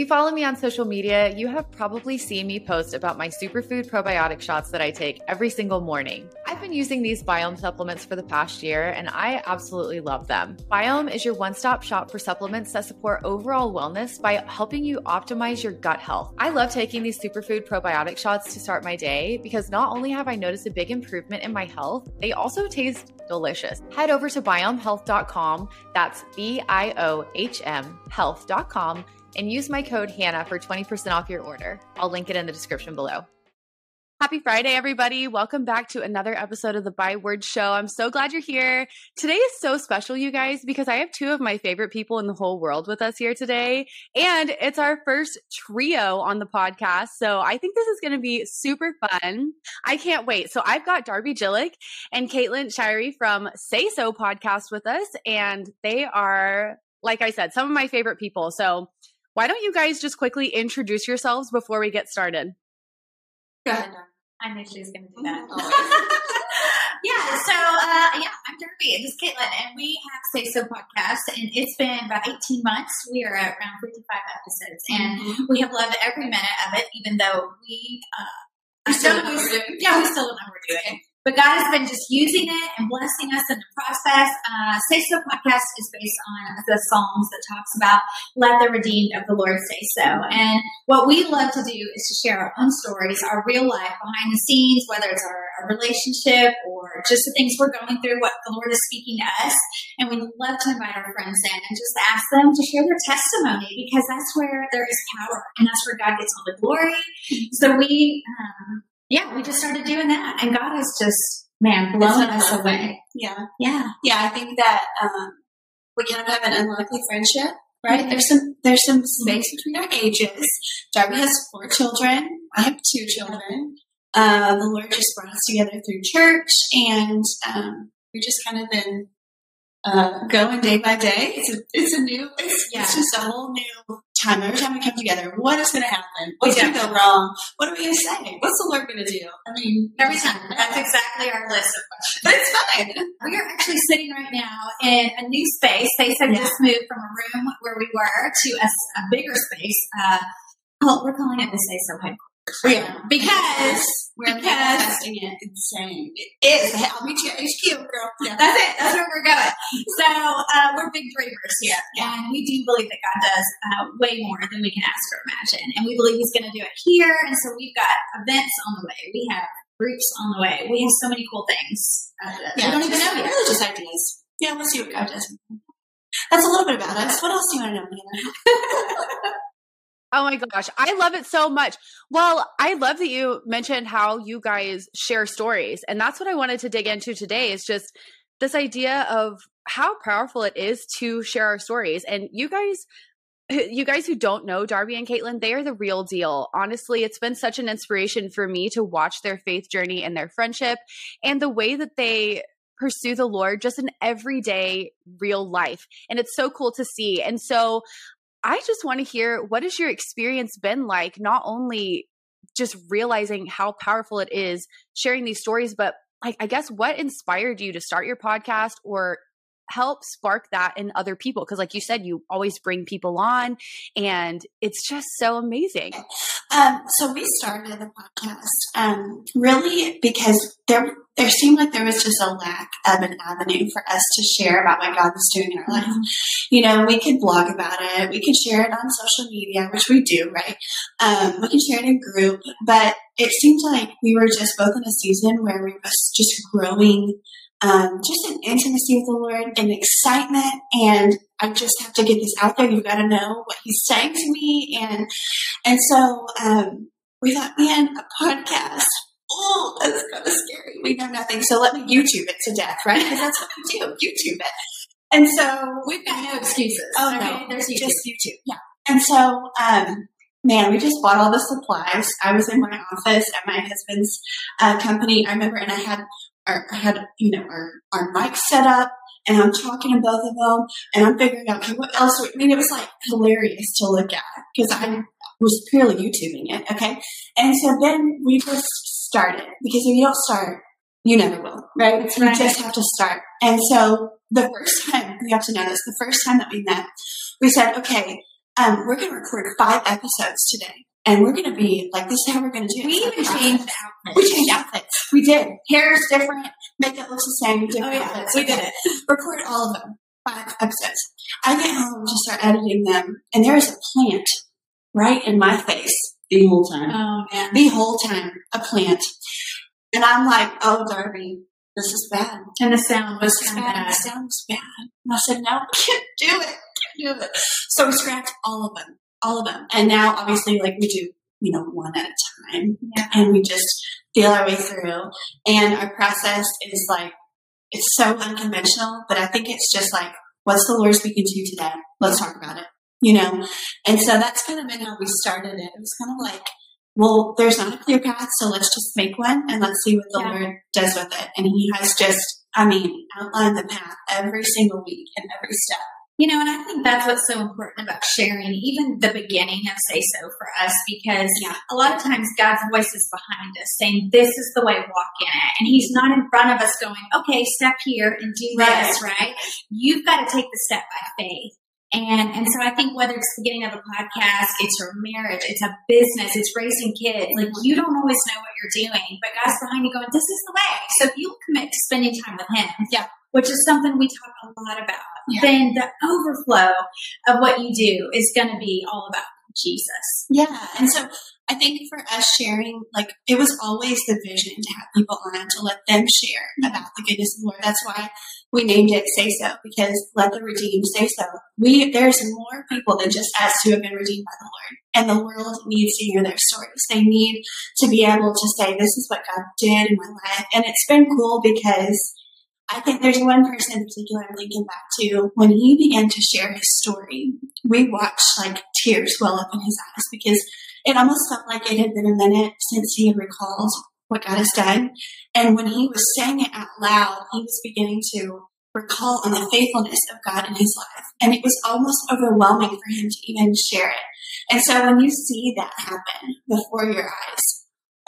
you follow me on social media, you have probably seen me post about my superfood probiotic shots that I take every single morning. I've been using these Biohm supplements for the past year and I absolutely love them. Biohm is your one stop shop for supplements that support overall wellness by helping you optimize your gut health. I love taking these superfood probiotic shots to start my day because not only have I noticed a big improvement in my health, they also taste delicious. Head over to biohmhealth.com, that's B I O H M health.com and use my code Hannah for 20% off your order. I'll link it in the description below. Happy Friday, everybody. Welcome back to another episode of the By Word Show. I'm so glad you're here. Today is so special, you guys, because I have two of my favorite people in the whole world with us here today. And it's our first trio on the podcast. So I think this is going to be super fun. I can't wait. So I've got Darby Gillick and Caitlin Shirey from Say So podcast with us. And they are, like I said, some of my favorite people. So why don't you guys just quickly introduce yourselves before we get started? Go ahead. I knew she was going to do that. yeah, so uh, yeah, I'm Darby and this is Caitlin, and we have Say So podcast, and it's been about 18 months. We are at around 55 episodes, and mm-hmm. we have loved every minute of it, even though we uh, we still don't know. Yeah, we still don't know what we're doing. But God has been just using it and blessing us in the process. Uh, say So podcast is based on the Psalms that talks about let the redeemed of the Lord say so. And what we love to do is to share our own stories, our real life behind the scenes, whether it's our, our relationship or just the things we're going through, what the Lord is speaking to us. And we love to invite our friends in and just ask them to share their testimony because that's where there is power and that's where God gets all the glory. So we, um, yeah, we just started doing that, and God has just man blown us away. Yeah, yeah, yeah. I think that um, we kind of have an unlikely friendship, right? Mm-hmm. There's some there's some space between our ages. Darby has four children. I have two children. Uh, the Lord just brought us together through church, and um, we've just kind of been uh, going day by day. It's a it's a new it's, yeah. it's just a whole new time. Every time we come together, what is going to happen? What's yeah. going to go wrong? What are we going to say? What's the Lord going to do? I mean, every time. That's exactly our list of questions. But it's fine. We are actually sitting right now in a new space. They said yeah. just moved from a room where we were to a, a bigger space. Uh, oh, we're calling it the Say So headquarters. Yeah. Because we're manifesting it insane. It is. I'll meet you at HQ, girl. Yeah. That's it. That's where we're going. So uh, we're big dreamers here. Yeah. And we do believe that God does uh, way more than we can ask or imagine. And we believe He's going to do it here. And so we've got events on the way. We have groups on the way. We have so many cool things. Uh, yeah, we don't even know yet. Really just ideas. Yeah, we'll see what God does. That's a little bit about us. What else do you want to know? Oh my gosh, I love it so much. Well, I love that you mentioned how you guys share stories. And that's what I wanted to dig into today is just this idea of how powerful it is to share our stories. And you guys you guys who don't know Darby and Caitlin, they are the real deal. Honestly, it's been such an inspiration for me to watch their faith journey and their friendship and the way that they pursue the Lord just in everyday real life. And it's so cool to see. And so I just want to hear what has your experience been like, not only just realizing how powerful it is sharing these stories, but like, I guess what inspired you to start your podcast or help spark that in other people? Because like you said you always bring people on and it's just so amazing um, so we started the podcast um, really because there there seemed like there was just a lack of an avenue for us to share about what God was doing in our life. Mm-hmm. You know, we could blog about it, we could share it on social media, which we do, right? Um, we can share it in group, but it seemed like we were just both in a season where we was just growing um, just an intimacy with the Lord and excitement. And I just have to get this out there. You've got to know what He's saying to me. And and so um, we thought, man, a podcast. Oh, that's kind of scary. We know nothing, so let me YouTube it to death, right? Because that's what we do, YouTube it. And so we've got no excuses. Oh okay? no, there's YouTube. just YouTube. Yeah. And so, um, man, we just bought all the supplies. I was in my office at my husband's uh, company. I remember, and I had our, I had, you know, our, our mic set up and I'm talking to both of them and I'm figuring out, okay, what else? I mean, it was like hilarious to look at because I was purely YouTubing it. Okay. And so then we just started because if you don't start, you never will, right? That's right. You just have to start. And so the first time, we have to notice, the first time that we met, we said, okay, um, we're going to record five episodes today. And we're going to be like, this is how we're going to do it. We even changed the outfits. We changed outfits. We did. Hair is different. Makeup looks the same. Oh, different Oh, yeah. outfits. We did it. Record all of them. Five episodes. I get home to start editing them, and there is a plant right in my face the whole time. Oh, man. The whole time, a plant. And I'm like, oh, Darby, this is bad. And the sound was This is kind bad. The sound was bad. And I said, no, I can't do it. Can't do it. So we scratched all of them. All of them. And now, obviously, like we do, you know, one at a time. Yeah. And we just feel our way through. And our process is like, it's so unconventional, but I think it's just like, what's the Lord speaking to you today? Let's talk about it. You know? And so that's kind of been how we started it. It was kind of like, well, there's not a clear path, so let's just make one and let's see what the Yeah. Lord does with it. And He has just, I mean, outlined the path every single week and every step. You know, and I think that's what's so important about sharing, even the beginning of Say So for us, because Yeah. a lot of times God's voice is behind us saying, This is the way, walk in it. And He's not in front of us going, Okay, step here and do this, right? You've got to take the step by faith. And and so I think whether it's the beginning of a podcast, it's your marriage, it's a business, it's raising kids, like you don't always know what you're doing, but God's behind you going, This is the way. So if you'll commit to spending time with him, Yeah. which is something we talk a lot about, Yeah. then the overflow of what you do is gonna be all about Jesus. Yeah. And so I think for us sharing, like, it was always the vision to have people on to let them share mm-hmm. about the goodness of the Lord. That's why we named it Say So, because let the redeemed say so. We, there's more people than just us who have been redeemed by the Lord. And the world needs to hear their stories. They need to be able to say, this is what God did in my life. And it's been cool because I think there's one person in particular I'm thinking back to when he began to share his story. We watched like tears well up in his eyes because it almost felt like it had been a minute since he had recalled what God has done. And when he was saying it out loud, he was beginning to recall on the faithfulness of God in his life. And it was almost overwhelming for him to even share it. And so when you see that happen before your eyes,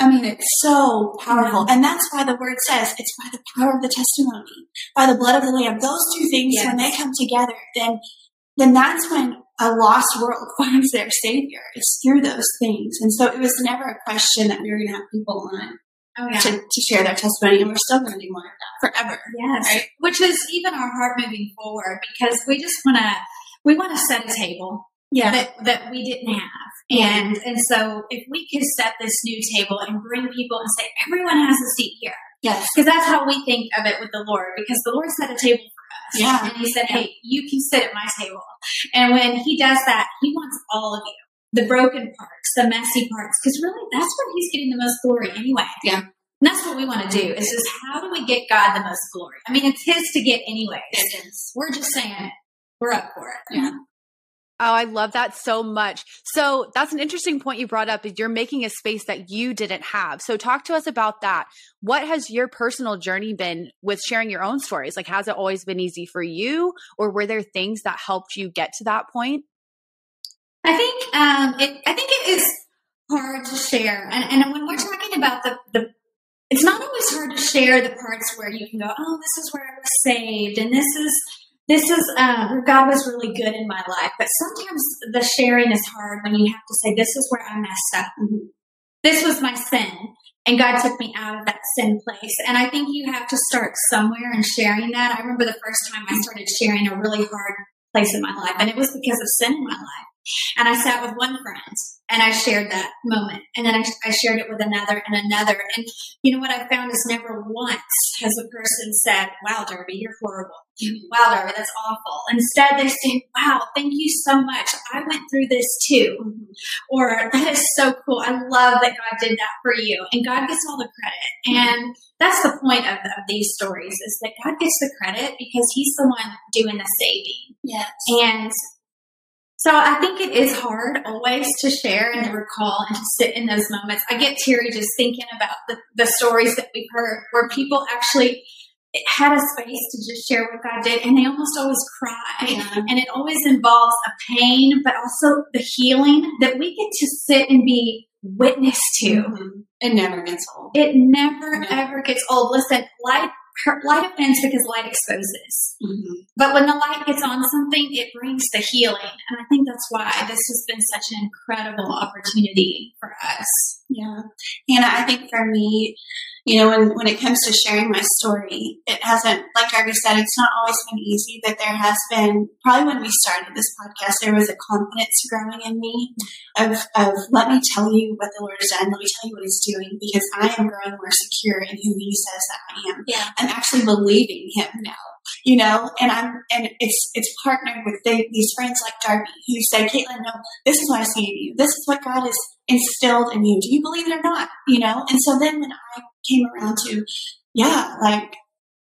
I mean, it's so powerful. And that's why the word says it's by the power of the testimony, by the blood of the Lamb. Those two things, when they come together, then then that's when a lost world finds their savior. It's through those things. And so it was never a question that we were going to have people on Oh to, to share their testimony. And we're still going to do more of that forever. Yes. Right. Which is even our heart moving forward because we just want to, we want to set a table Yeah. that, that we didn't have. And, and so if we could set this new table and bring people and say, everyone has a seat here. Yes. Because that's how we think of it with the Lord because the Lord set a table for us. Yeah. And he said, hey, you can sit at my table. And when he does that, he wants all of you. The broken parts, the messy parts, because really that's where he's getting the most glory anyway. Yeah. And that's what we want to do. Is just how do we get God the most glory? I mean, it's his to get anyways. It is. We're just saying we're up for it. Yeah. Oh, I love that so much. So that's an interesting point you brought up is you're making a space that you didn't have. So talk to us about that. What has your personal journey been with sharing your own stories? Like has it always been easy for you or were there things that helped you get to that point? I think um, it. I think it is hard to share, and, and when we're talking about the the, it's not always hard to share the parts where you can go, oh, this is where I was saved, and this is this is where God was really good in my life. But sometimes the sharing is hard when you have to say, this is where I messed up. Mm-hmm. This was my sin. And God took me out of that sin place. And I think you have to start somewhere and sharing that. I remember the first time I started sharing a really hard place in my life, and it was because of sin in my life. And I sat with one friend and I shared that moment. And then I, I shared it with another and another. And you know what I found is never once has a person said, Wow, Darby, you're horrible. Wow, Darby, that's awful. Instead, they say, Wow, thank you so much. I went through this too. Or that is so cool. I love that God did that for you. And God gets all the credit. And that's the point of, of these stories is that God gets the credit because He's the one doing the saving. Yes. And so I think it is hard always to share and to recall and to sit in those moments. I get teary just thinking about the, the stories that we've heard where people actually had a space to just share what God did and they almost always cry. Yeah. And it always involves a pain, but also the healing that we get to sit and be witness to. Mhm. It never gets old. It never No. ever gets old. Listen, light light offends because light exposes. Mhm. But when the light gets on something, it brings the healing. And I think that's why this has been such an incredible opportunity for us. Yeah. And I think for me, you know, when, when it comes to sharing my story, it hasn't, like Darby said, it's not always been easy, but there has been, probably when we started this podcast, there was a confidence growing in me of, of let me tell you what the Lord has done, let me tell you what He's doing, because I am growing more secure in who He says that I am. Yeah. I'm actually believing Him now you know, and I'm, and it's, it's partnered with these friends like Darby who say, Caitlin, no, this is what I see in you. This is what God has instilled in you. Do you believe it or not? You know? And so then when I came around to, yeah, like,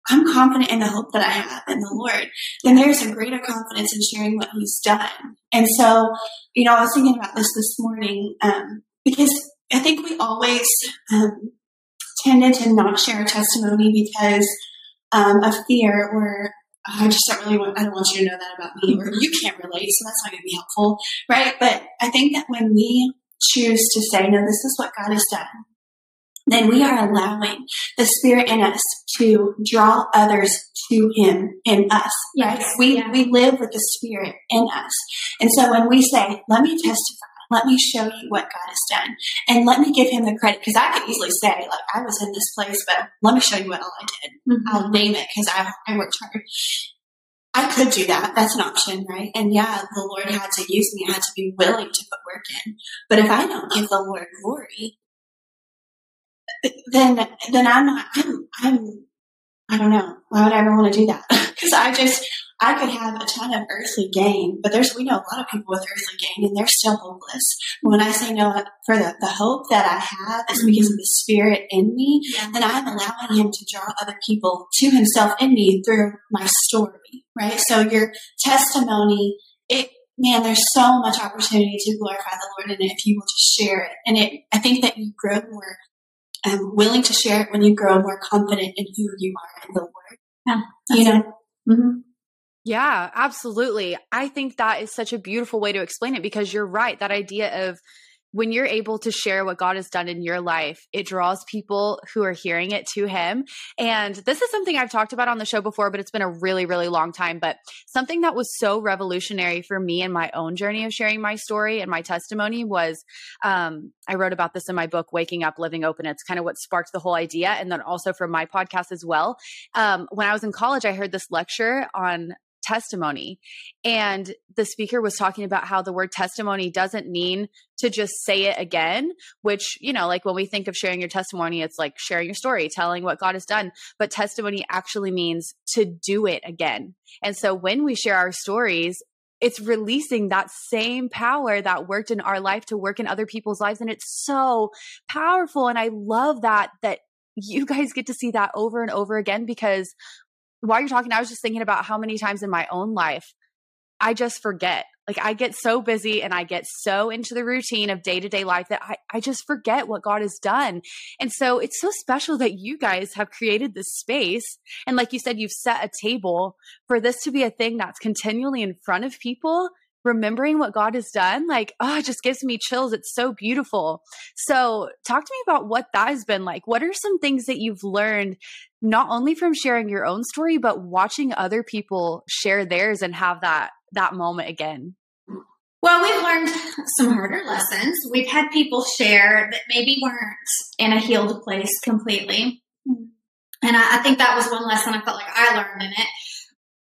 I'm confident in the hope that I have in the Lord, then there's a greater confidence in sharing what He's done. And so, you know, I was thinking about this this morning um, because I think we always um, tended to not share a testimony because um, of fear or oh, I just don't really want, I don't want you to know that about me or you can't relate, so that's not going to be helpful, right? But I think that when we choose to say, no, this is what God has done, then we are allowing the Spirit in us to draw others to Him in us. Yes. Right? We, Yeah. we live with the Spirit in us. And so when we say, let me testify, let me show you what God has done, and let me give Him the credit, because I could easily say, like, I was in this place, but let me show you what all I did. Mm-hmm. I'll name it because I, I worked hard. I could do that. That's an option, right? And yeah, the Lord had to use me. I had to be willing to put work in. But if I don't give the Lord glory, then then I'm not. I'm. I'm. I don't know. Why would I ever want to do that? Because I just I could have a ton of earthly gain, but there's we know a lot of people with earthly gain and they're still hopeless. When I say no for the, the hope that I have is because of the Spirit in me, Yeah. then I'm allowing him to draw other people to himself in me through my story, right? So your testimony, it, man, there's so much opportunity to glorify the Lord in it if you will just share it. And it, I think that you grow more um, willing to share it when you grow more confident in who you are in the Lord. Yeah, you know, Mhm. Yeah, absolutely. I think that is such a beautiful way to explain it because you're right. That idea of when you're able to share what God has done in your life, it draws people who are hearing it to Him. And this is something I've talked about on the show before, but it's been a really, really long time. But something that was so revolutionary for me in my own journey of sharing my story and my testimony was um, I wrote about this in my book, Waking Up, Living Open. It's kind of what sparked the whole idea. And then also from my podcast as well. Um, when I was in college, I heard this lecture on testimony. And the speaker was talking about how the word testimony doesn't mean to just say it again, which, you know, like when we think of sharing your testimony, it's like sharing your story, telling what God has done. But testimony actually means to do it again. And so when we share our stories, it's releasing that same power that worked in our life to work in other people's lives. And it's so powerful. And I love that, that you guys get to see that over and over again because while you're talking, I was just thinking about how many times in my own life I just forget. Like I get so busy and I get so into the routine of day to day life that I, I just forget what God has done. And so it's so special that you guys have created this space. And like you said, you've set a table for this to be a thing that's continually in front of people, remembering what God has done. Like, oh, it just gives me chills. It's so beautiful. So talk to me about what that has been like. What are some things that you've learned not only from sharing your own story, but watching other people share theirs and have that that moment again? Well, we've learned some harder lessons. We've had people share that maybe weren't in a healed place completely. Hmm. And I, I think that was one lesson I felt like I learned in it.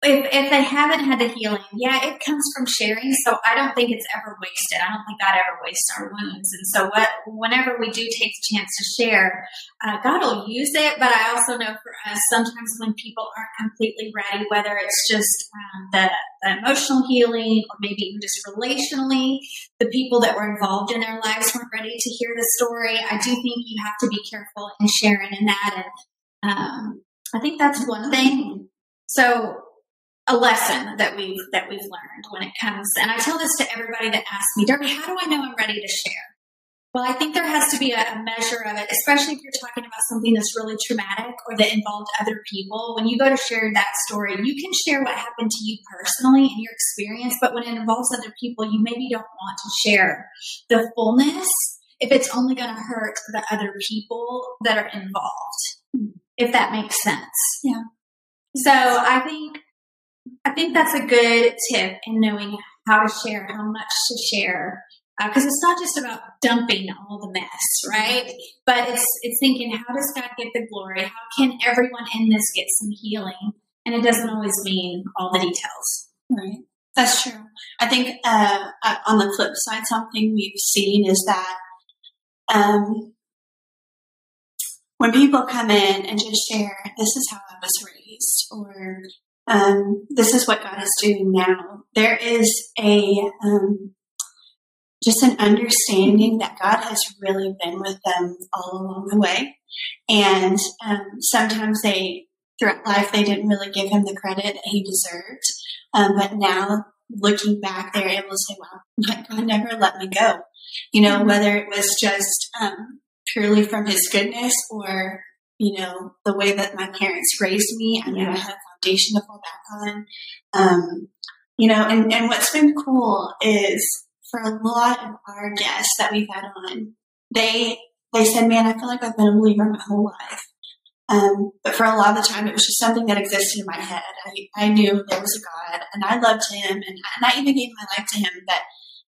If, if they haven't had the healing, yeah, it comes from sharing. So I don't think it's ever wasted. I don't think God ever wastes our wounds. And so what, whenever we do take the chance to share, uh, God will use it. But I also know for us, sometimes when people aren't completely ready, whether it's just um, the, the emotional healing or maybe even just relationally, the people that were involved in their lives weren't ready to hear the story. I do think you have to be careful in sharing in that. And um, I think that's one thing. So a lesson that we've that we've learned when it comes, and I tell this to everybody that asks me, Darby, how do I know I'm ready to share? Well, I think there has to be a, a measure of it, especially if you're talking about something that's really traumatic or that involved other people. When you go to share that story, you can share what happened to you personally and your experience, but when it involves other people, you maybe don't want to share the fullness if it's only going to hurt the other people that are involved, if that makes sense. Yeah. So I think I think that's a good tip in knowing how to share, how much to share. Because uh, it's not just about dumping all the mess, right? But it's it's thinking, how does God get the glory? How can everyone in this get some healing? And it doesn't always mean all the details. Right. That's true. I think uh, uh on the flip side, something we've seen is that um, when people come in and just share, this is how I was raised, or um, this is what God is doing now, there is a um, just an understanding that God has really been with them all along the way. And um, sometimes they, throughout life, they didn't really give him the credit that he deserved. Um, but now, looking back, they're able to say, wow, God never let me go. You know, mm-hmm. whether it was just um, purely from his goodness or, you know, the way that my parents raised me, I knew I had a foundation to fall back on. Um, you know, and, and what's been cool is for a lot of our guests that we've had on, they they said, "Man, I feel like I've been a believer my whole life." Um, but for a lot of the time, it was just something that existed in my head. I, I knew there was a God, and I loved Him, and, and I even gave my life to Him. But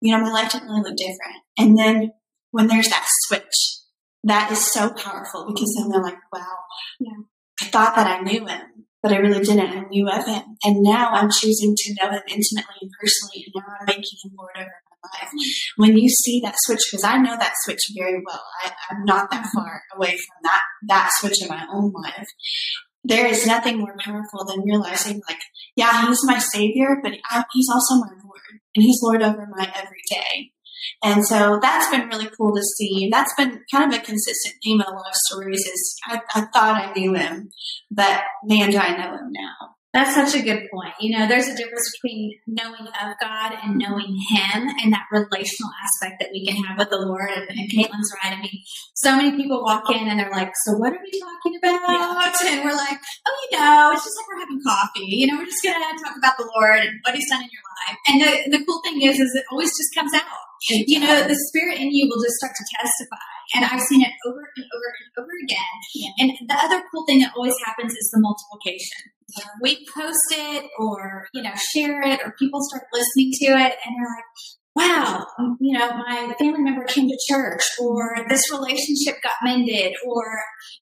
you know, my life didn't really look different. And then when there's that switch, that is so powerful because then they're like, "Wow, yeah, I thought that I knew Him, but I really didn't. I knew of Him, and now I'm choosing to know Him intimately and personally, and now I'm making Him Lord over my life. When you see that switch, because I know that switch very well, I, I'm not that mm-hmm. far away from that that switch in my own life. There is nothing more powerful than realizing, like, yeah, he's my savior, but he's also my Lord, and he's Lord over my every day. And so that's been really cool to see. That's been kind of a consistent theme in a lot of stories is I, I thought I knew him, but man, do I know him now. That's such a good point. You know, there's a difference between knowing of God and knowing Him and that relational aspect that we can have with the Lord. And, and Caitlin's right. I mean, so many people walk in and they're like, So what are we talking about? And we're like, Oh, you know, it's just like we're having coffee. You know, we're just going to talk about the Lord and what He's done in your life. And the, the cool thing is, is it always just comes out. You know, the spirit in you will just start to testify. And I've seen it over and over and over again. Yeah. And the other cool thing that always happens is the multiplication. Yeah. We post it or, you know, share it or people start listening to it and they're like, wow, um, you know, my family member came to church or this relationship got mended or,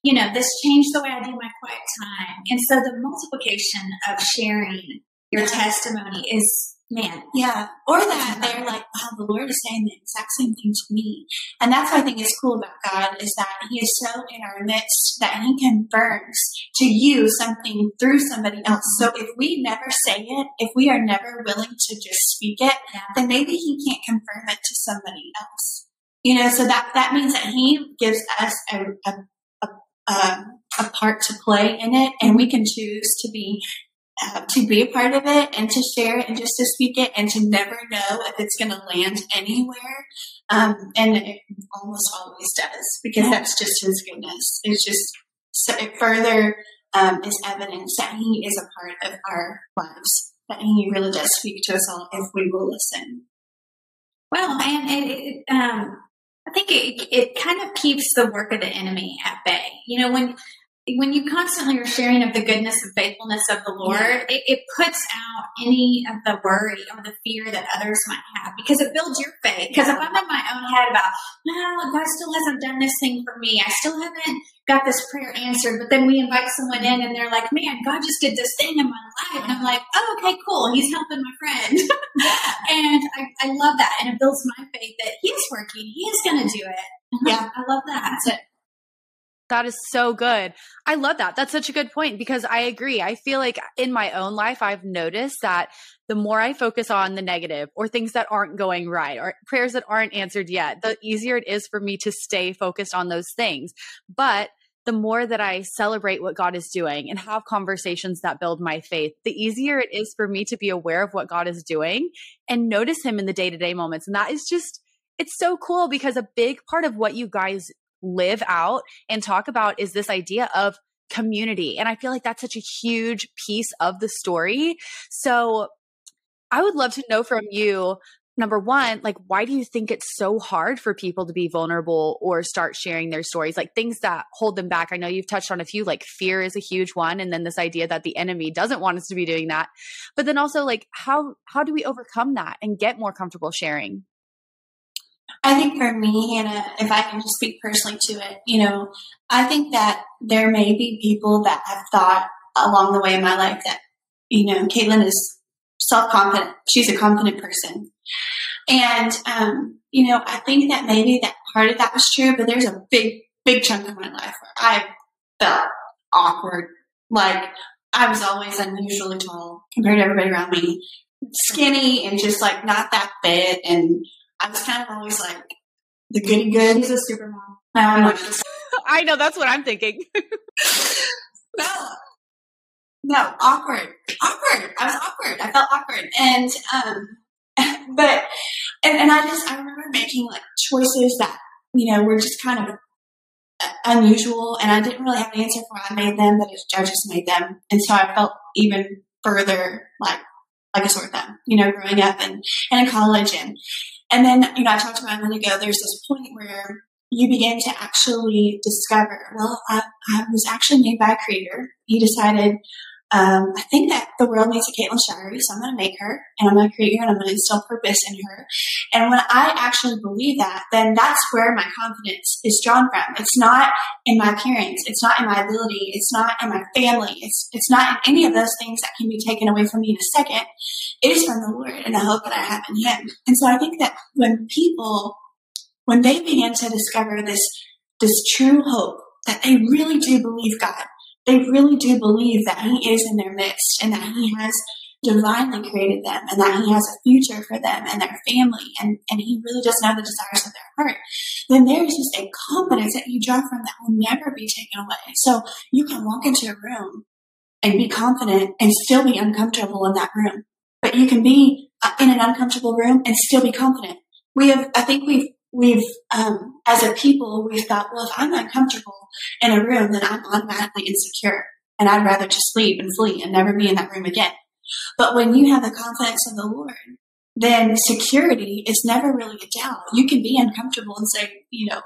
you know, this changed the way I do my quiet time. And so the multiplication of sharing your testimony is man. Yeah. Or that they're like, wow, the Lord is saying the exact same thing to me. And that's what I think is cool about God is that He is so in our midst that He confirms to you something through somebody else. So if we never say it, if we are never willing to just speak it, then maybe He can't confirm it to somebody else. You know, so that, that means that He gives us a, a, a, a a part to play in it, and we can choose to be uh, to be a part of it and to share it and just to speak it and to never know if it's going to land anywhere. Um, and it almost always does because yeah. that's just his goodness. It's just so it further um, is evidence that he is a part of our lives, that he really does speak to us all if we will listen. Well, and it, it um, I think it, it kind of keeps the work of the enemy at bay. You know, when when you constantly are sharing of the goodness and faithfulness of the Lord, yeah. it, it, puts out any of the worry or the fear that others might have because it builds your faith. Because if I'm in my own head about, no, God still hasn't done this thing for me, I still haven't got this prayer answered, but then we invite someone in and they're like, man, God just did this thing in my life. And I'm like, oh, okay, cool. He's helping my friend. and I, I, love that. And it builds my faith that He is working, He is going to do it. Yeah, I love that. That is so good. I love that. That's such a good point because I agree. I feel like in my own life, I've noticed that the more I focus on the negative or things that aren't going right or prayers that aren't answered yet, the easier it is for me to stay focused on those things. But the more that I celebrate what God is doing and have conversations that build my faith, the easier it is for me to be aware of what God is doing and notice Him in the day to day moments. And that is just, it's so cool because a big part of what you guys live out and talk about is this idea of community. And I feel like that's such a huge piece of the story. So I would love to know from you number one, like, why do you think it's so hard for people to be vulnerable or start sharing their stories? Like things that hold them back. I know you've touched on a few, like fear is a huge one. And then this idea that the enemy doesn't want us to be doing that. But then also like how how do we overcome that and get more comfortable sharing? I think for me, Hannah, if I can just speak personally to it, you know, I think that there may be people that have thought along the way in my life that, you know, Caitlin is self confident. She's a confident person. And, um, you know, I think that maybe that part of that was true, but there's a big, big chunk of my life where I felt awkward. Like I was always unusually tall compared to everybody around me, skinny and just like not that fit. And I was kind of always like the goody good. She's a super mom. Um, I know that's what I'm thinking. no, no, awkward, awkward. I was awkward. I felt awkward, and um, but and, and I just I remember making like choices that you know were just kind of unusual, and I didn't really have an answer for why I made them, but I just made them, and so I felt even further like like a sore thumb, you know, growing up and, and in college and and then, you know, I talked about a minute ago, there's this point where you begin to actually discover, well, I, I was actually made by a creator. He decided um, I think that the world needs a Caitlin Shirey, so I'm going to make her, and I'm going to create her, and I'm going to instill purpose in her. And when I actually believe that, then that's where my confidence is drawn from. It's not in my appearance, it's not in my ability, it's not in my family, it's it's not in any of those things that can be taken away from me in a second. It is from the Lord and the hope that I have in Him. And so I think that when people, when they begin to discover this this true hope that they really do believe God they really do believe that He is in their midst and that He has divinely created them and that He has a future for them and their family and, and He really does know the desires of their heart, then there's just a confidence that you draw from that will never be taken away. So you can walk into a room and be confident and still be uncomfortable in that room. But you can be uh, in an uncomfortable room and still be confident. We have, I think we've we've, um, as a people, we've thought, well, if I'm uncomfortable in a room, then I'm automatically insecure and I'd rather just leave and flee and never be in that room again. But when you have the confidence of the Lord, then security is never really a doubt. You can be uncomfortable and say, you know,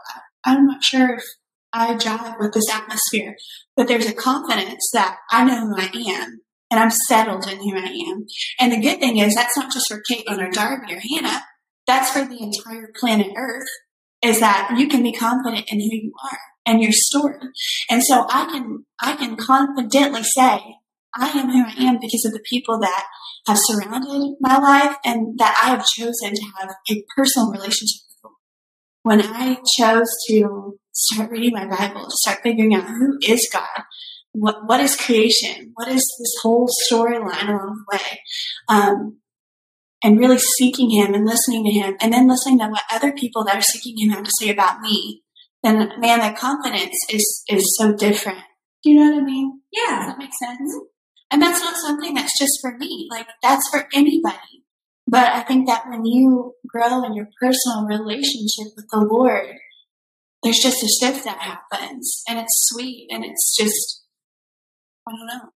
I'm not sure if I jive with this atmosphere, but there's a confidence that I know who I am and I'm settled in who I am. And the good thing is that's not just for Caitlin or Darby or Hannah. That's for the entire planet Earth is that you can be confident in who you are and your story. And so I can, I can confidently say, I am who I am because of the people that have surrounded my life and that I have chosen to have a personal relationship with. When I chose to start reading my Bible, to start figuring out who is God, what, what is creation, what is this whole storyline along the way, um, and really seeking him and listening to him and then listening to what other people that are seeking him have to say about me, then man, that confidence is is so different. Do you know what I mean? Yeah. Does that make sense? And that's not something that's just for me. Like that's for anybody. But I think that when you grow in your personal relationship with the Lord, there's just a shift that happens and it's sweet and it's just I don't know.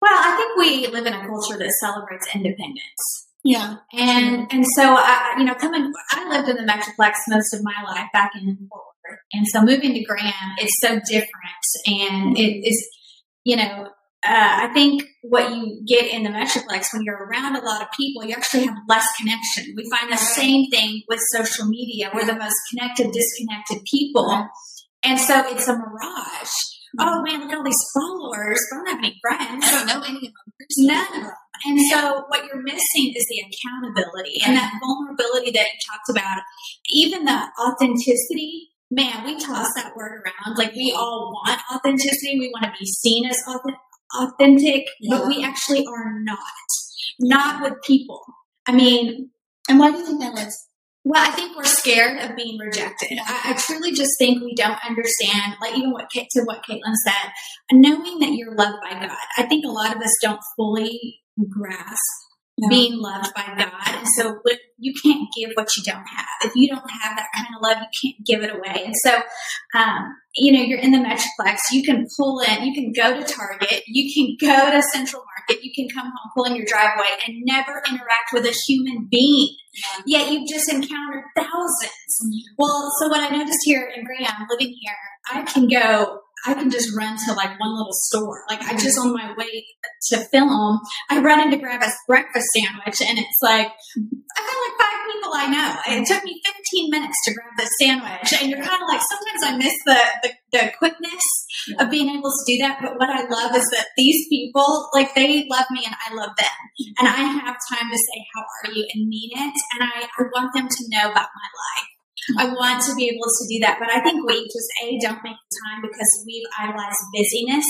Well, I think we live in a culture that celebrates independence. Yeah. And and so I you know coming I lived in the Metroplex most of my life back in Fort Worth. And so moving to Graham is so different and it is you know uh, I think what you get in the Metroplex when you're around a lot of people, you actually have less connection. We find the same thing with social media. We're the most connected, disconnected people. And so it's a mirage. Oh man, look at all these followers. I don't have any friends. I don't know any of them. None of them. And so what you're missing is the accountability and that vulnerability that you talked about, even the authenticity. Man, we toss that word around. Like we all want authenticity. We want to be seen as authentic, yeah. but we actually are not. Not with people. I mean, and why do you think that is? Well, I think we're scared of being rejected. I, I, truly just think we don't understand, like even what to what Caitlin said, knowing that you're loved by God. I think a lot of us don't fully grasp yeah. being loved by God. And so you can't give what you don't have. If you don't have that kind of love, you can't give it away. And so, um, you know, you're in the Metroplex, you can pull in, you can go to Target, you can go to Central Market, you can come home, pull in your driveway and never interact with a human being. Yeah. Yet you've just encountered 1000s mm-hmm. Well, so what I noticed here in Graham, living here, I can go I can just run to like one little store. Like I just on my way to film, I run in to grab a breakfast sandwich and it's like, I feel like five people I know. It took me 15 minutes to grab the sandwich. And you're kind of like, sometimes I miss the, the, the quickness of being able to do that. But what I love is that these people, like they love me and I love them. And I have time to say, how are you and mean it. And I, I want them to know about my life. I want to be able to do that. But I think we just, A, don't make time because we've idolized busyness.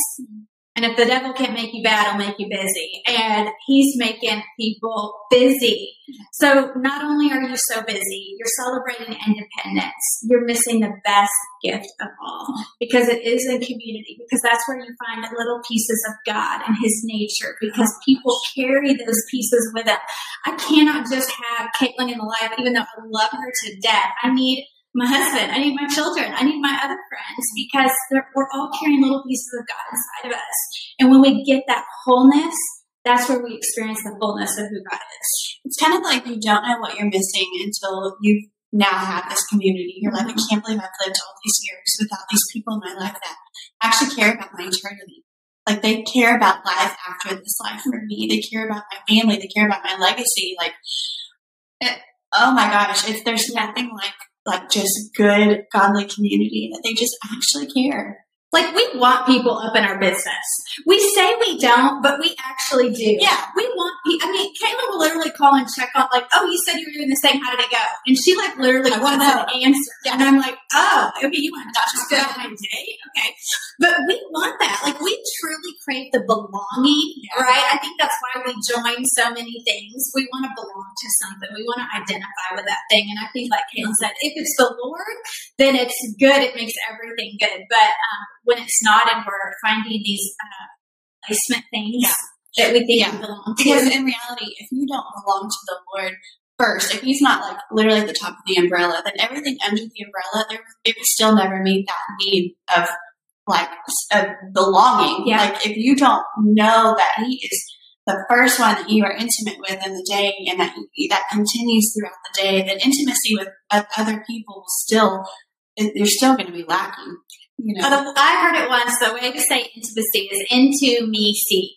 And if the devil can't make you bad, he'll make you busy. And he's making people busy. So not only are you so busy, you're celebrating independence. You're missing the best gift of all because it is a community, because that's where you find little pieces of God and his nature, because people carry those pieces with them. I cannot just have Caitlin in the life, even though I love her to death. I need my husband, I need my children, I need my other friends because we're all carrying little pieces of God inside of us. And when we get that wholeness, that's where we experience the fullness of who God is. It's kind of like you don't know what you're missing until you now have this community. You're like, I mm-hmm. can't believe I've lived all these years without these people in my life that actually care about my eternity. Like they care about life after this life for me. They care about my family. They care about my legacy. Like, it, oh my gosh, if there's nothing like like just good godly community that they just actually care. Like we want people up in our business. We say we don't, but we actually do. Yeah. We want people. I mean, Caitlin will literally call and check on, like, oh, you said you were doing this thing. How did it go? And she like literally I wants an answer. Yeah. And I'm like, oh, okay, you want to talk about my day? Okay. But we want that. Like we truly crave the belonging, yeah. right? I think that's why we join so many things. We want to belong to something. We want to identify with that thing. And I think, like Caitlin said, if it's the Lord, then it's good. It makes everything good. But um, when it's not, and we're finding these uh, placement things yeah. That we think yeah. belong to. Because in reality, if you don't belong to the Lord first, if He's not like literally at the top of the umbrella, then everything under the umbrella, there it would still never meet that need of like of belonging. Yeah. Like if you don't know that He is the first one that you are intimate with in the day and that that continues throughout the day, then intimacy with other people will still you're still going to be lacking. You know, I heard it once. The way to say intimacy is into me see.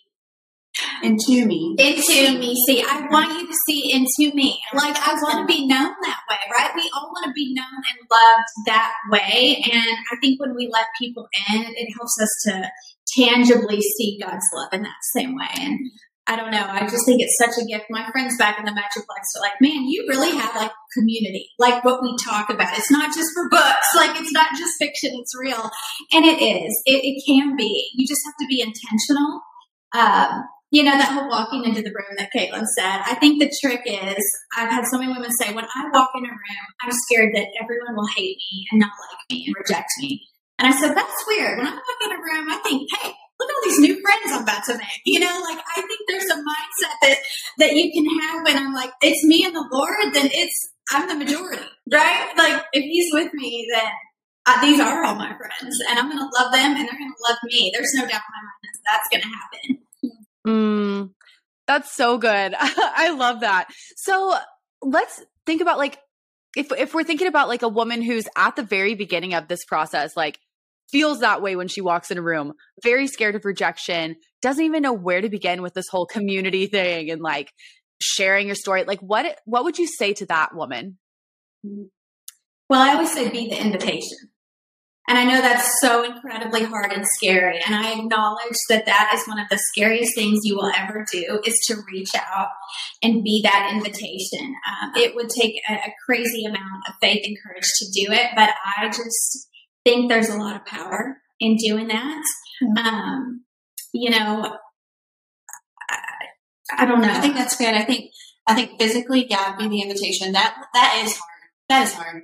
Into me. Into me see. I want you to see into me. Like I want to be known that way, right? We all want to be known and loved that way. And I think when we let people in, it helps us to tangibly see God's love in that same way. And I don't know. I just think it's such a gift. My friends back in the Metroplex are like, man, you really have like community, like what we talk about. It's not just for books, like it's not just fiction, it's real. And it is. It, it can be. You just have to be intentional. Um, you know, that whole walking into the room that Caitlin said. I think the trick is I've had so many women say, when I walk in a room, I'm scared that everyone will hate me and not like me and reject me. And I said, that's weird. When I walk in a room, I think, hey, look at all these new friends I'm about to make. You know, like I think there's a mindset that that you can have when I'm like, it's me and the Lord, then it's I'm the majority, right? Like if He's with me, then uh, these are all my friends, and I'm going to love them, and they're going to love me. There's no doubt in my mind that that's going to happen. Mm, that's so good. I love that. So let's think about like if if we're thinking about like a woman who's at the very beginning of this process, like feels that way when she walks in a room, very scared of rejection, doesn't even know where to begin with this whole community thing and like sharing your story. Like what what would you say to that woman? Well, I always say be the invitation. And I know that's so incredibly hard and scary. And I acknowledge that that is one of the scariest things you will ever do is to reach out and be that invitation. Um, it would take a, a crazy amount of faith and courage to do it, but I just think there's a lot of power in doing that. Mm-hmm. Um, you know, I, I, don't know. I think that's good. I think I think physically, yeah, be the invitation. That that is hard. That is hard.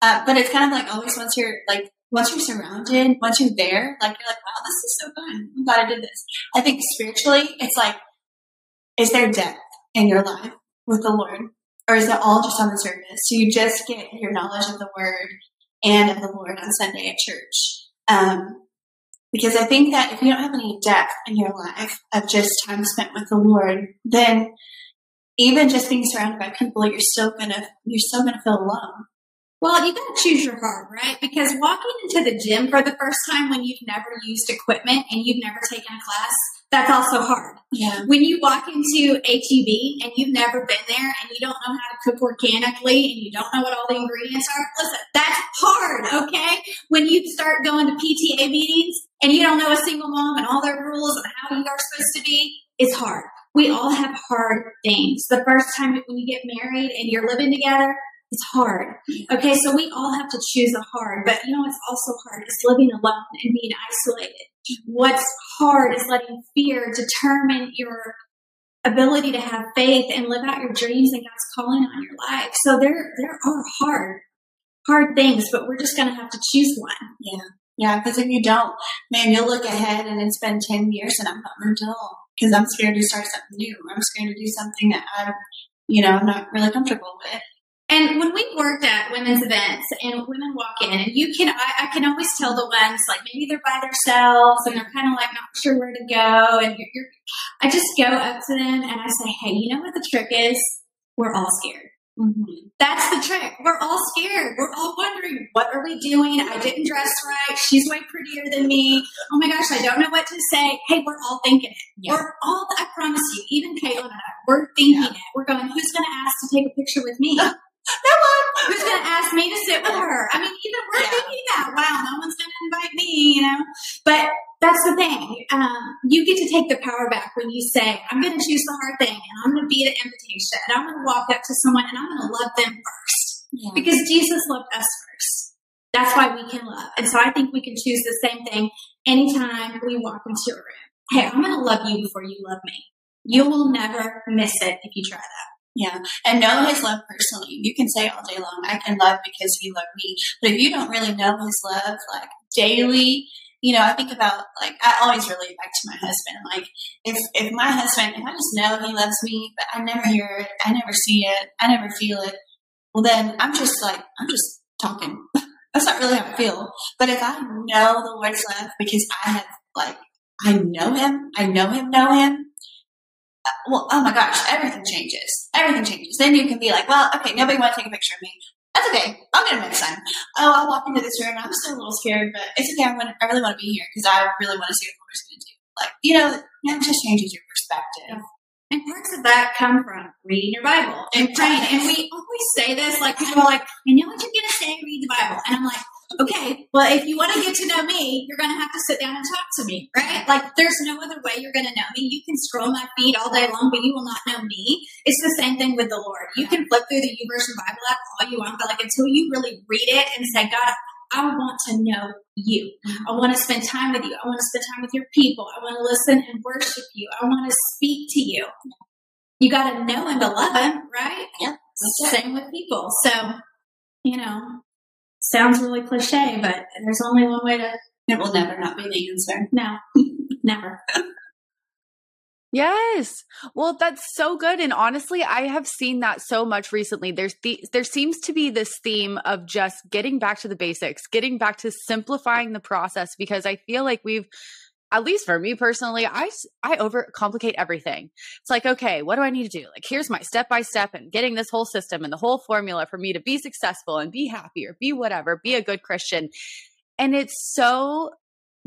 Uh, but it's kind of like always once you're like once you're surrounded, once you're there, like you're like, wow, this is so fun. I'm glad I did this. I think spiritually, it's like, is there depth? in your life with the Lord? Or is it all just on the surface? Do you just get your knowledge of the word and of the Lord on Sunday at church? Um, because I think that if you don't have any depth in your life of just time spent with the Lord, then even just being surrounded by people, you're still gonna you're still gonna feel alone. Well, you got to choose your heart, right? Because walking into the gym for the first time when you've never used equipment and you've never taken a class, that's also hard. Yeah. When you walk into HEB and you've never been there and you don't know how to cook organically and you don't know what all the ingredients are, listen, that's hard, okay? When you start going to PTA meetings and you don't know a single mom and all their rules and how you are supposed to be, it's hard. We all have hard things. The first time when you get married and you're living together, it's hard. Okay, so we all have to choose a hard, but you know what's also hard is living alone and being isolated. What's hard is letting fear determine your ability to have faith and live out your dreams and God's calling on your life. So there there are hard, hard things, but we're just gonna have to choose one. Yeah. Yeah, because if you don't, man, you'll look ahead and it's been 10 years and I'm not moved at all because I'm scared to start something new. I'm scared to do something that I'm, you know, I'm not really comfortable with. And when we worked at women's events and women walk in, and you can, I, I can always tell the ones like maybe they're by themselves and they're kind of like not sure where to go. And you're, you're, I just go up to them and I say, hey, you know what the trick is? We're all scared. Mm-hmm. That's the trick. We're all scared. We're all wondering, what are we doing? I didn't dress right. She's way prettier than me. Oh my gosh, I don't know what to say. Hey, we're all thinking it. Yeah. We're all, I promise you, even Caitlin and I, we're thinking yeah. it. We're going, who's going to ask to take a picture with me? no one who's going to ask me to sit with her. I mean, even we're yeah. thinking that. Wow, no one's going to invite me, you know. But that's the thing. Um, you get to take the power back when you say, "I'm going to choose the hard thing, and I'm going to be the invitation, and I'm going to walk up to someone, and I'm going to love them first, yeah. because Jesus loved us first. That's why we can love. And so I think we can choose the same thing anytime we walk into a room. Hey, I'm going to love you before you love me. You will never miss it if you try that. Yeah. And know his love personally. You can say all day long, I can love because he loved me. But if you don't really know his love, like daily, you know, I think about like I always relate back to my husband. Like if if my husband, if I just know he loves me, but I never hear it, I never see it, I never feel it, well then I'm just like I'm just talking. That's not really how I feel. But if I know the Lord's love because I have like I know him, I know him, know him, well, oh my gosh, everything changes. Everything changes. Then you can be like, well, okay, nobody wants to take a picture of me. That's okay. I'll get them next time. Oh, I'll walk into this room. I'm still a little scared, but it's okay. I'm gonna, I really want to be here because I really want to see what the Lord's going to do. Like, you know, it just changes your perspective. And parts of that come from reading your Bible and praying. And we always say this, like people are like, I know what you're going to say, read the Bible. And I'm like, okay, well, if you want to get to know me, you're going to have to sit down and talk to me, right? Like, there's no other way you're going to know me. You can scroll my feed all day long, but you will not know me. It's the same thing with the Lord. You can flip through the YouVersion Bible app all you want, but like until you really read it and say, God, I want to know you. Mm-hmm. I want to spend time with you. I want to spend time with your people. I want to listen and worship you. I want to speak to you. You got to know him to love him, right? Yeah. Same with people. So, you know, sounds really cliche, but there's only one way to. It will never not be the answer. No, never. Yes. Well, that's so good. And honestly, I have seen that so much recently. There's the, there seems to be this theme of just getting back to the basics, getting back to simplifying the process because I feel like we've at least for me personally, I I overcomplicate everything. It's like, okay, what do I need to do? Like, here's my step by step and getting this whole system and the whole formula for me to be successful and be happy or be whatever, be a good Christian. And it's so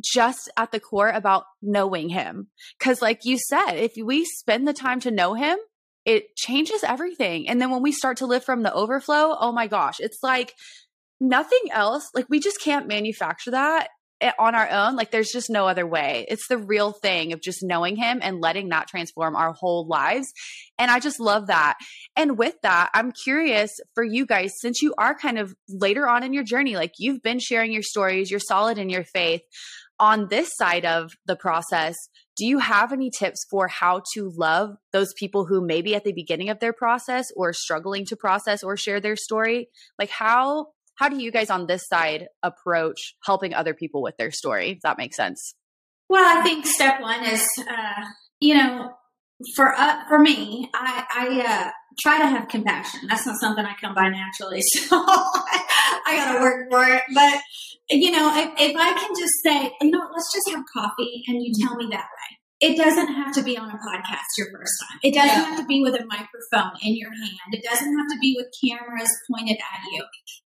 just at the core about knowing him. Cause like you said, if we spend the time to know him, it changes everything. And then when we start to live from the overflow, oh my gosh, it's like nothing else. Like we just can't manufacture that on our own like there's just no other way. It's the real thing of just knowing him and letting that transform our whole lives. And i just love that. And with that i'm curious for you guys since you are kind of later on in your journey like you've been sharing your stories you're solid in your faith. On this side of the process do you have any tips for how to love those people who maybe at the beginning of their process or struggling to process or share their story? Like how how do you guys on this side approach helping other people with their story? If that makes sense. Well, I think step one is, uh, you know, for uh, for me, I I uh, try to have compassion. That's not something I come by naturally, so I, I got to work for it. But you know, if, if I can just say, you know, let's just have coffee, and you tell me that way. It doesn't have to be on a podcast your first time. It doesn't have to be with a microphone in your hand. It doesn't have to be with cameras pointed at you.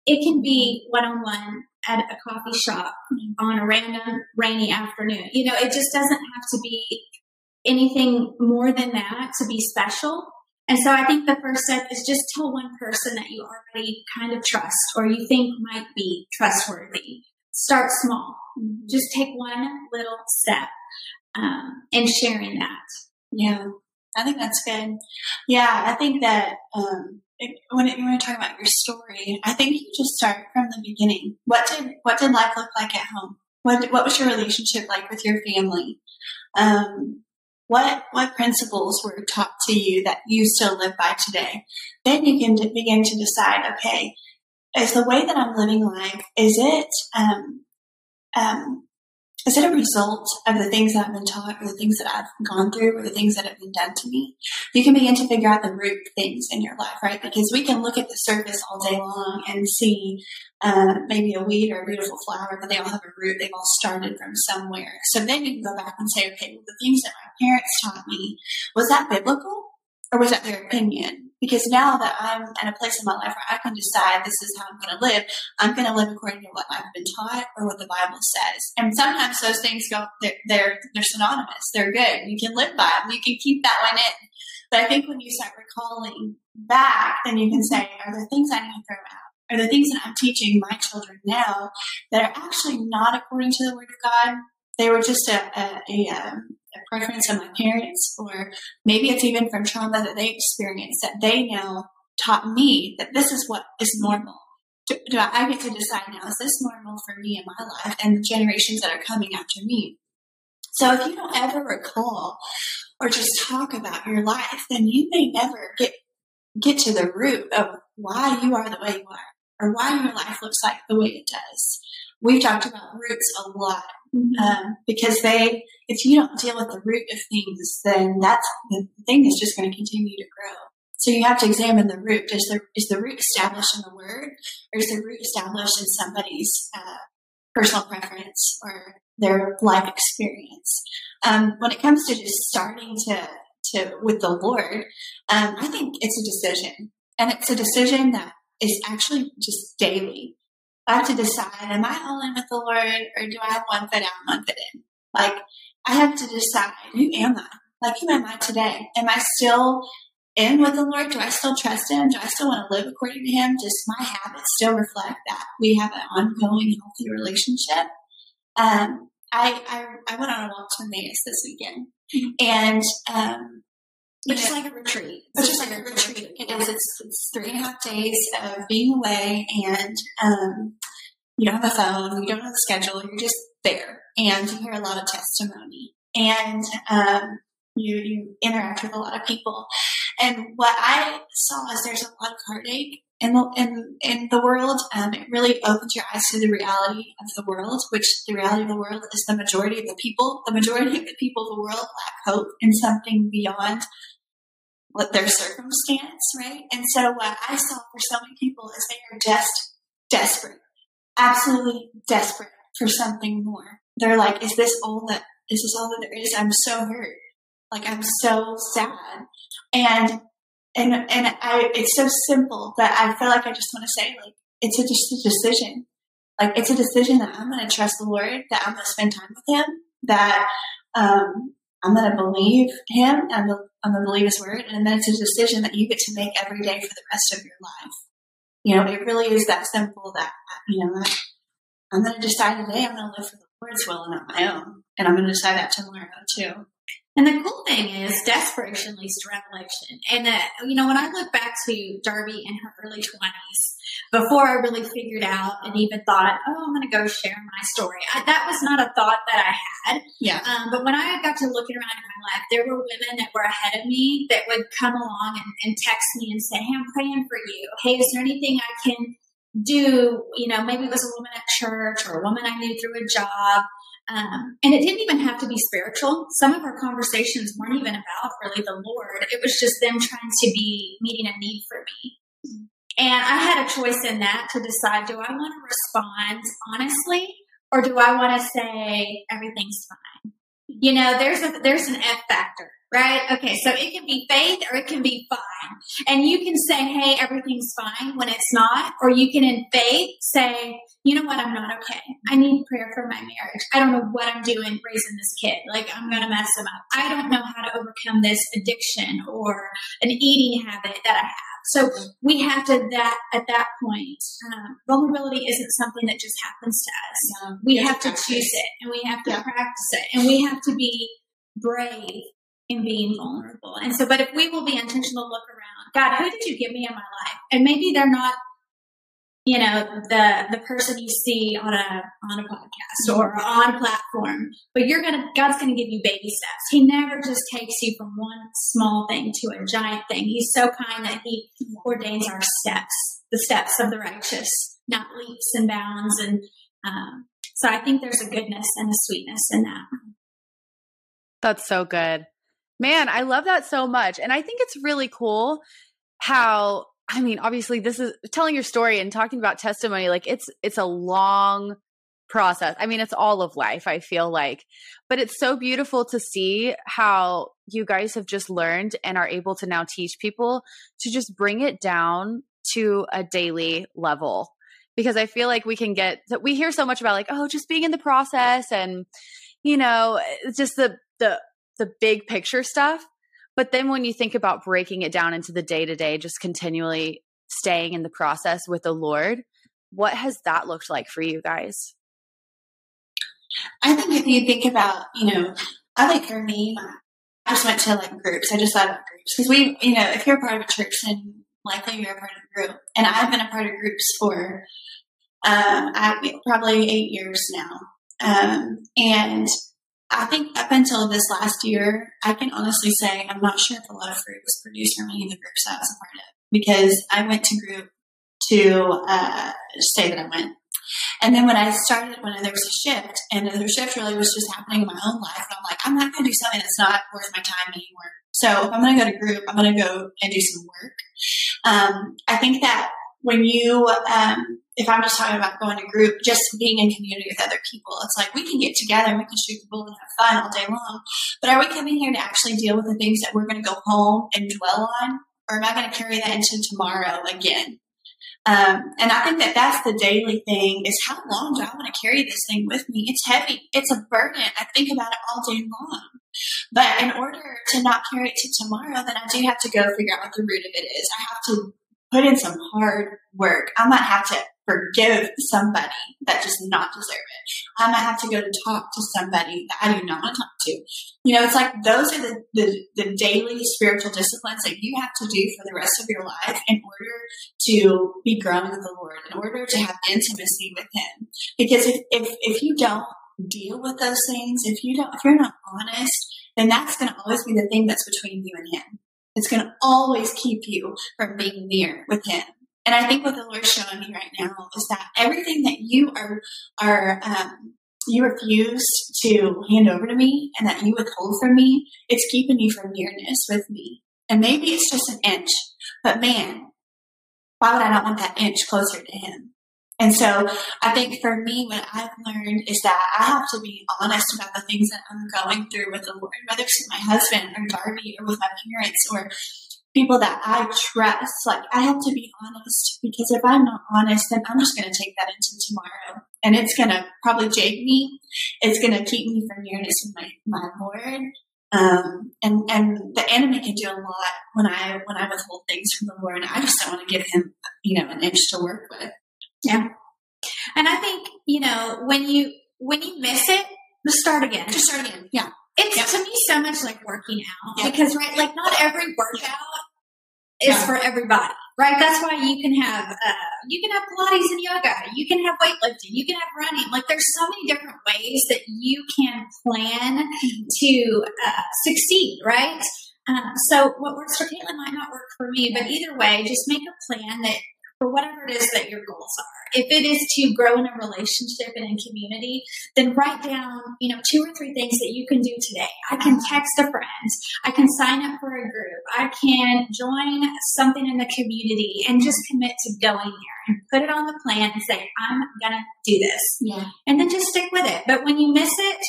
It can be one on one at a coffee shop on a random rainy afternoon. You know, it just doesn't have to be anything more than that to be special. And so I think the first step is just tell one person that you already kind of trust or you think might be trustworthy. Start small. Just take one little step um, in sharing that. Yeah, I think that's good. Yeah, I think that um, when you were talking about your story, I think you just start from the beginning. What did what did life look like at home? What what was your relationship like with your family? Um, what what principles were taught to you that you still live by today? Then you can begin to decide. Okay, is the way that I'm living life is it um, um, is it a result of the things that I've been taught or the things that I've gone through or the things that have been done to me? You can begin to figure out the root things in your life, right? Because we can look at the surface all day long and see uh, maybe a weed or a beautiful flower, but they all have a root. They've all started from somewhere. So then you can go back and say, okay, well, the things that my parents taught me, was that biblical or was that their opinion? Because now that I'm at a place in my life where I can decide this is how I'm going to live, I'm going to live according to what I've been taught or what the Bible says. And sometimes those things go, they're, they're, they're synonymous. They're good. You can live by them. You can keep that one in. But I think when you start recalling back, then you can say, are there things I need to throw out? Are there things that I'm teaching my children now that are actually not according to the Word of God? They were just a, a, a, um, preference of my parents, or maybe it's even from trauma that they experienced that they now taught me that this is what is normal. Do, do I, I get to decide now, is this normal for me in my life and the generations that are coming after me? So if you don't ever recall or just talk about your life, then you may never get get to the root of why you are the way you are or why your life looks like the way it does. We've talked about roots a lot Mm-hmm. Um, because they, if you don't deal with the root of things, then that's the thing is just going to continue to grow. So you have to examine the root. Is the is the root established in the word, or is the root established in somebody's uh, personal preference or their life experience? Um, when it comes to just starting to to with the Lord, um, I think it's a decision, and it's a decision that is actually just daily. I have to decide, am I all in with the Lord or do I have one foot out, one foot in? Like, I have to decide, who am I? Like, who am I today? Am I still in with the Lord? Do I still trust Him? Do I still want to live according to Him? Does my habits still reflect that we have an ongoing, healthy relationship? Um, I, I, I went on a walk to Emmaus this weekend, and um, which is like a retreat. Which is like a retreat. It is. It's, it's three and a half days of being away, and um, you don't have a phone, you don't have a schedule, you're just there, and you hear a lot of testimony, and um, you you interact with a lot of people. And what I saw is there's a lot of heartache in the in in the world. Um, it really opens your eyes to the reality of the world, which the reality of the world is the majority of the people. The majority of the people of the world lack hope in something beyond what their circumstance, right? And so what I saw for so many people is they are just desperate, absolutely desperate for something more. They're like, is this all that, is this all that there is? I'm so hurt. Like, I'm so sad. And, and, and I, it's so simple that I feel like I just want to say, like, it's a, just a decision. Like, it's a decision that I'm going to trust the Lord, that I'm going to spend time with Him, that, um, I'm going to believe him. To believe his word. And then it's a decision that you get to make every day for the rest of your life. You know, it really is that simple that, you know, I'm going to decide today I'm going to live for the Lord's will and not my own. And I'm going to decide that tomorrow too. And the cool thing is, desperation leads to revelation. And, uh, you know, when I look back to Darby in her early 20s, before I really figured out and even thought, oh, I'm going to go share my story, I, that was not a thought that I had. Yeah. Um, but when I got to looking around in my life, there were women that were ahead of me that would come along and, and text me and say, hey, I'm praying for you. Hey, is there anything I can do? You know, maybe it was a woman at church or a woman I knew through a job Um, and it didn't even have to be spiritual. Some of our conversations weren't even about really the Lord. It was just them trying to be meeting a need for me. And I had a choice in that to decide do I want to respond honestly or do I want to say everything's fine? You know, there's a there's an F factor right? Okay, so it can be faith or it can be fine. And you can say, hey, everything's fine when it's not, or you can in faith say, you know what, I'm not okay. I need prayer for my marriage. I don't know what I'm doing raising this kid. Like, I'm going to mess him up. I don't know how to overcome this addiction or an eating habit that I have. So we have to that at that point. Um, vulnerability isn't something that just happens to us. We have to choose it, and we have to yeah. practice it, and we have to be brave in being vulnerable. And so, but if we will be intentional look around, God, who did you give me in my life? And maybe they're not, you know, the the person you see on a on a podcast or on a platform, but you're gonna God's gonna give you baby steps. He never just takes you from one small thing to a giant thing. He's so kind that He ordains our steps, the steps of the righteous, not leaps and bounds. And um, so, I think there's a goodness and a sweetness in that. That's so good. Man, I love that so much. And I think it's really cool how I mean, obviously this is telling your story and talking about testimony like it's it's a long process. I mean, it's all of life, I feel like. But it's so beautiful to see how you guys have just learned and are able to now teach people to just bring it down to a daily level. Because I feel like we can get that we hear so much about like, oh, just being in the process and you know, eh, just the the the big picture stuff. But then when you think about breaking it down into the day to day, just continually staying in the process with the Lord, what has that looked like for you guys? I think if you think about, you know, I like for me, I just went to like groups. I just thought about groups because we, you know, if you're a part of a church, then likely you're a part of a group. And I've been a part of groups for um, I, probably eight years now. Um, and I think up until this last year, I can honestly say I'm not sure if a lot of fruit was produced from any of the groups I was a part of because I went to group to uh, say that I went. And then when I started, when there was a shift, and the shift really was just happening in my own life, and I'm like, I'm not going to do something that's not worth my time anymore. So if I'm going to go to group, I'm going to go and do some work. Um, I think that when you um, if I'm just talking about going to group, just being in community with other people, it's like we can get together and we can shoot the bull and have fun all day long. But are we coming here to actually deal with the things that we're going to go home and dwell on? Or am I going to carry that into tomorrow again? Um, and I think that that's the daily thing is how long do I want to carry this thing with me? It's heavy. It's a burden. I think about it all day long. But in order to not carry it to tomorrow, then I do have to go figure out what the root of it is. I have to put in some hard work. I might have to forgive somebody that does not deserve it. I might have to go to talk to somebody that I do not want to talk to. You know, it's like those are the, the, the daily spiritual disciplines that you have to do for the rest of your life in order to be growing with the Lord, in order to have intimacy with Him. Because if, if, if you don't deal with those things, if you don't, if you're not honest, then that's going to always be the thing that's between you and Him. It's going to always keep you from being near with Him. And I think what the Lord's showing me right now is that everything that you are are um, you refuse to hand over to me and that you withhold from me, it's keeping you from nearness with me. And maybe it's just an inch, but man, why would I not want that inch closer to Him? And so I think for me, what I've learned is that I have to be honest about the things that I'm going through with the Lord, whether it's my husband or Darby or with my parents or people that I trust. Like I have to be honest because if I'm not honest, then I'm just going to take that into tomorrow, and it's going to probably jake me. It's going to keep me from nearness with my my Lord. Um, and and the enemy can do a lot when I when I withhold things from the Lord. I just don't want to give him you know an inch to work with. Yeah, and I think you know when you when you miss it, just start again. Just start again. Yeah. It's yep. to me so much like working out yep. because right, like not every workout is yeah. for everybody, right? That's why you can have uh, you can have Pilates and yoga, you can have weightlifting, you can have running. Like there's so many different ways that you can plan to uh, succeed, right? Uh, so what works for Caitlin might not work for me, but either way, just make a plan that for whatever it is that your goals are. If it is to grow in a relationship and in community, then write down, you know, two or three things that you can do today. I can text a friend. I can sign up for a group. I can join something in the community and just commit to going there and put it on the plan and say, I'm going to do this. Yeah. And then just stick with it. But when you miss it,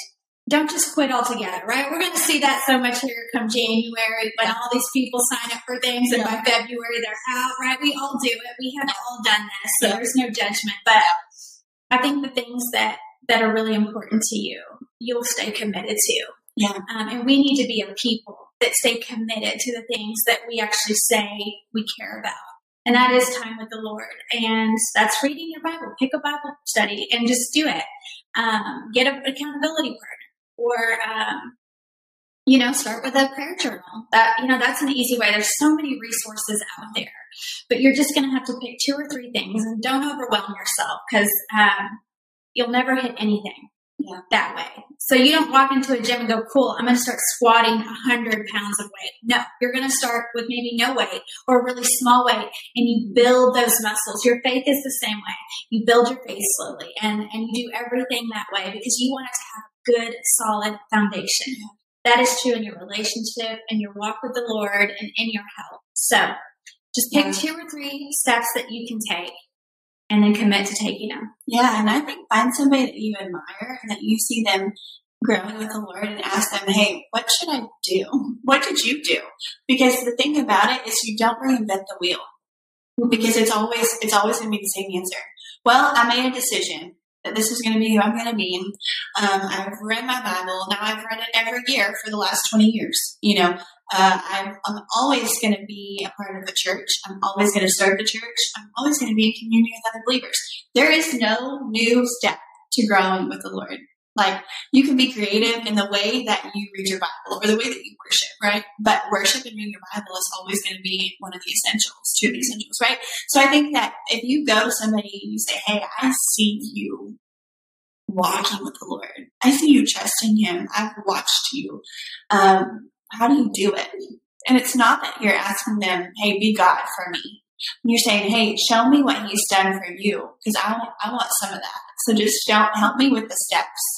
don't just quit altogether, right? We're going to see that so much here come January when all these people sign up for things and by February they're out, right? We all do it. We have all done this. So there's no judgment. But I think the things that, that are really important to you, you'll stay committed to. Yeah. Um, and we need to be a people that stay committed to the things that we actually say we care about. And that is time with the Lord. And that's reading your Bible. Pick a Bible study and just do it. Um, get an accountability partner or um, you know start with a prayer journal. That you know that's an easy way. There's so many resources out there but you're just going to have to pick two or three things and don't overwhelm yourself because um, you'll never hit anything yeah. that way. So you don't walk into a gym and go cool i'm going to start squatting 100 pounds of weight. No you're going to start with maybe no weight or a really small weight and you build those muscles. Your faith is the same way. You build your faith slowly and and you do everything that way because you want it to have good, solid foundation. That is true in your relationship and your walk with the Lord and in your health. So just pick yeah. two or three steps that you can take and then commit to taking them. Yeah, and I think find somebody that you admire and that you see them growing with the Lord and ask them, hey, what should I do? What did you do? Because the thing about it is you don't reinvent the wheel. Because it's always it's always gonna be the same answer. Well, I made a decision this is going to be who I'm going to be. Um, I've read my Bible. Now I've read it every year for the last 20 years. You know, uh, I'm, I'm, always going to be a part of the church. I'm always going to serve the church. I'm always going to be in community with other believers. There is no new step to growing with the Lord. Like you can be creative in the way that you read your Bible or the way that you worship, right? But worship and reading your Bible is always going to be one of the essentials, two of the essentials, right? So I think that if you go to somebody and you say, Hey, I see you walking with the Lord. I see you trusting Him. I've watched you. Um, how do you do it? And it's not that you're asking them, Hey, be God for me. You're saying, Hey, show me what He's done for you because I I want some of that. So just help me with the steps.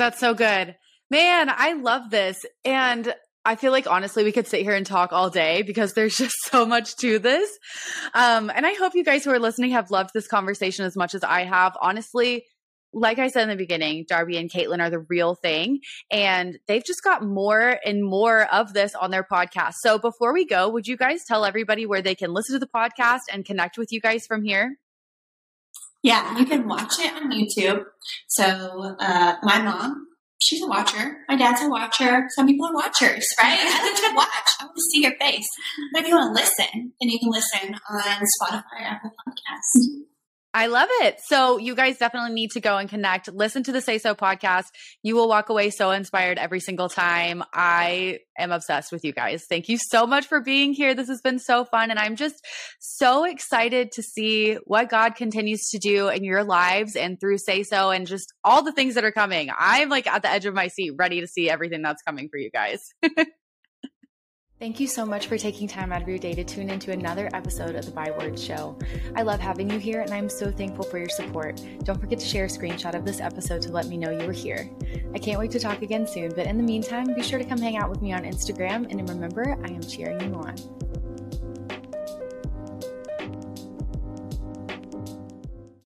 That's so good. Man, I love this. And I feel like honestly, we could sit here and talk all day because there's just so much to this. Um, and I hope you guys who are listening have loved this conversation as much as I have. Honestly, like I said in the beginning, Darby and Caitlin are the real thing. And they've just got more and more of this on their podcast. So before we go, would you guys tell everybody where they can listen to the podcast and connect with you guys from here? Yeah, you can watch it on YouTube. So, uh, my mom, she's a watcher. My dad's a watcher. Some people are watchers, right? I like to watch. I want to see your face. But if you want to listen, then you can listen on Spotify, Apple Podcasts. Mm-hmm. I love it. So you guys definitely need to go and connect. Listen to the Say So podcast. You will walk away so inspired every single time. I am obsessed with you guys. Thank you so much for being here. This has been so fun. And I'm just so excited to see what God continues to do in your lives and through Say So and just all the things that are coming. I'm like at the edge of my seat, ready to see everything that's coming for you guys. Thank you so much for taking time out of your day to tune into another episode of the Byword Show. I love having you here and I'm so thankful for your support. Don't forget to share a screenshot of this episode to let me know you were here. I can't wait to talk again soon, but in the meantime, be sure to come hang out with me on Instagram and remember, I am cheering you on.